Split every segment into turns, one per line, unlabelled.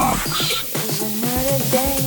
It's
another day.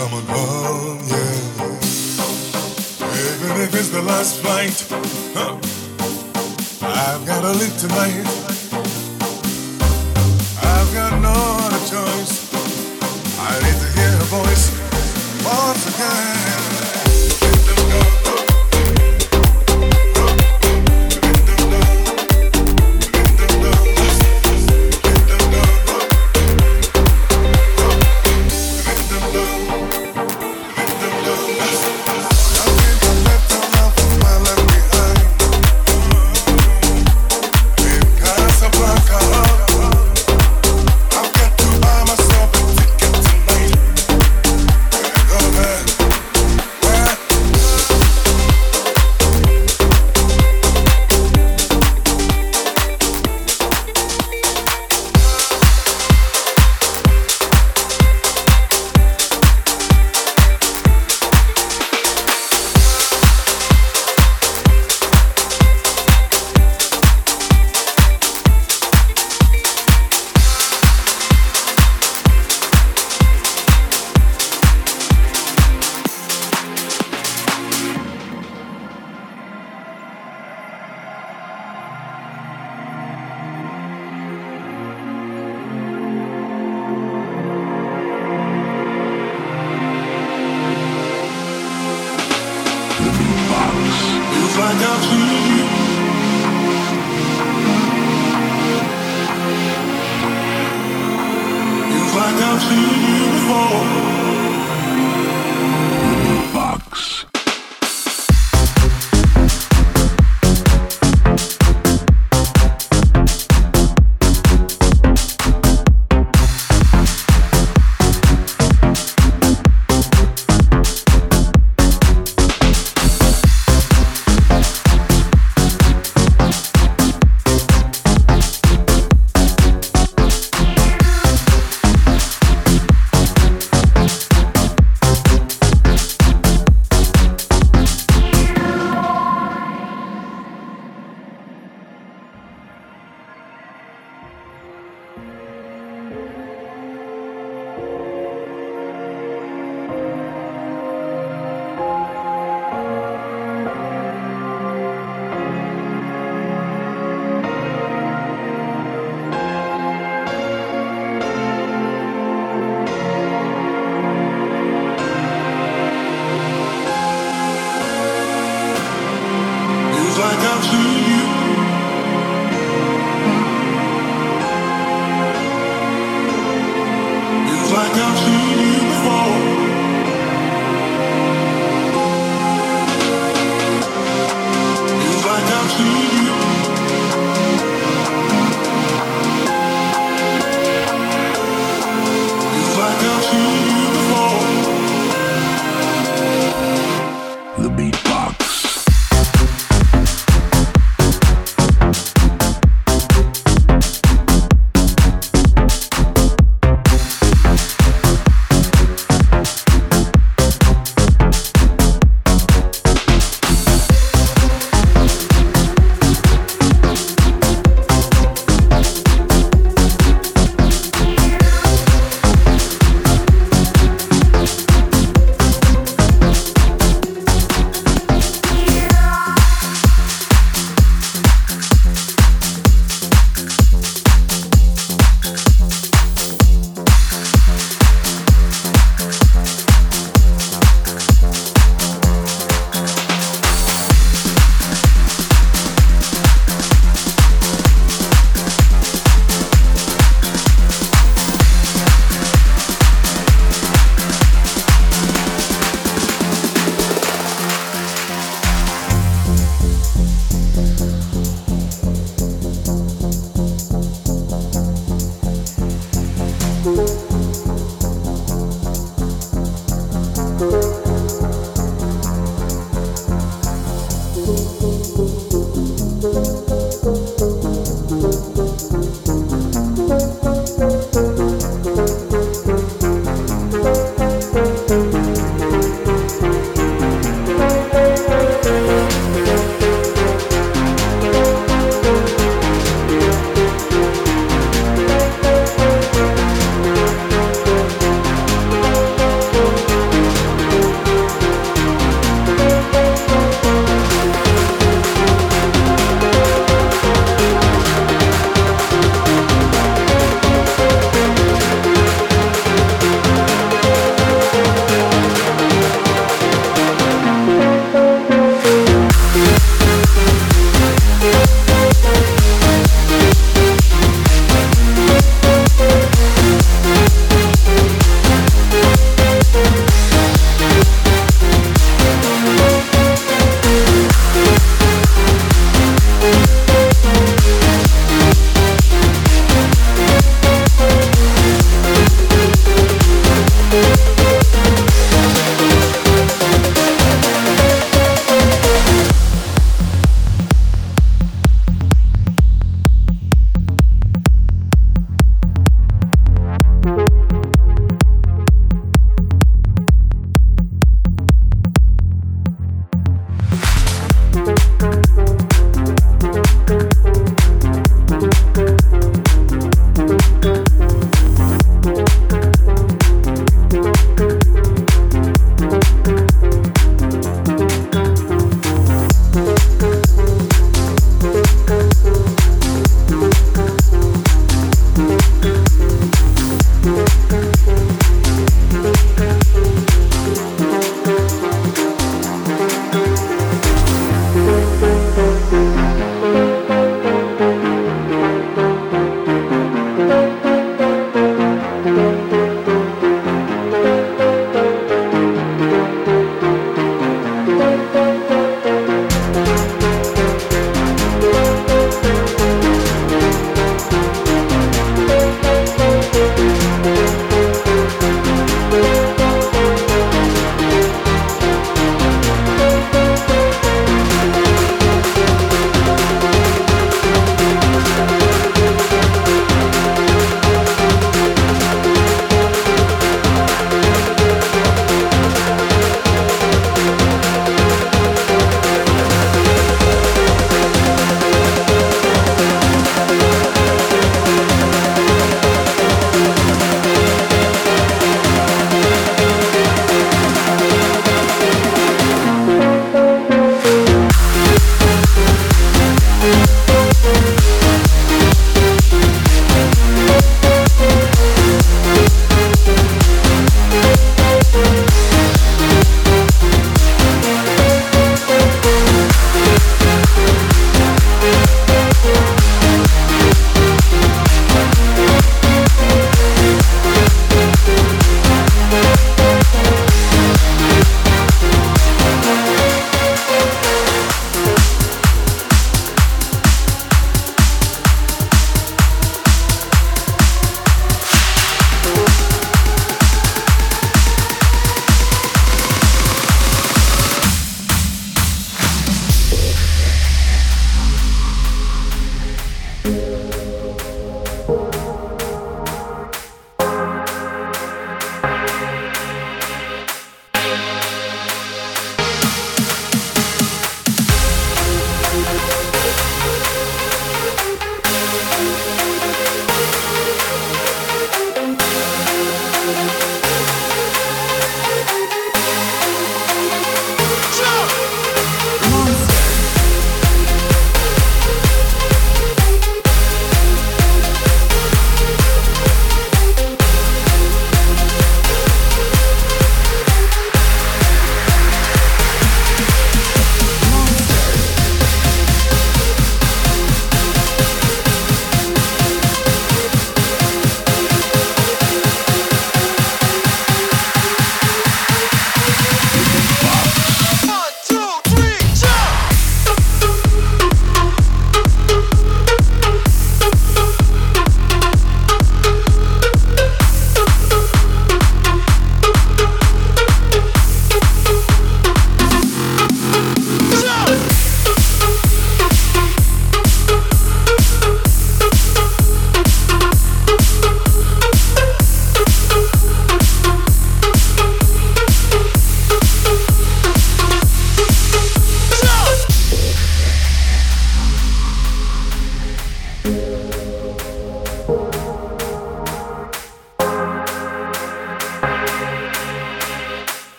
coming home, yeah. Even if it's the last flight, huh, I've gotta live tonight. I've got no other choice. I need to hear a voice once again.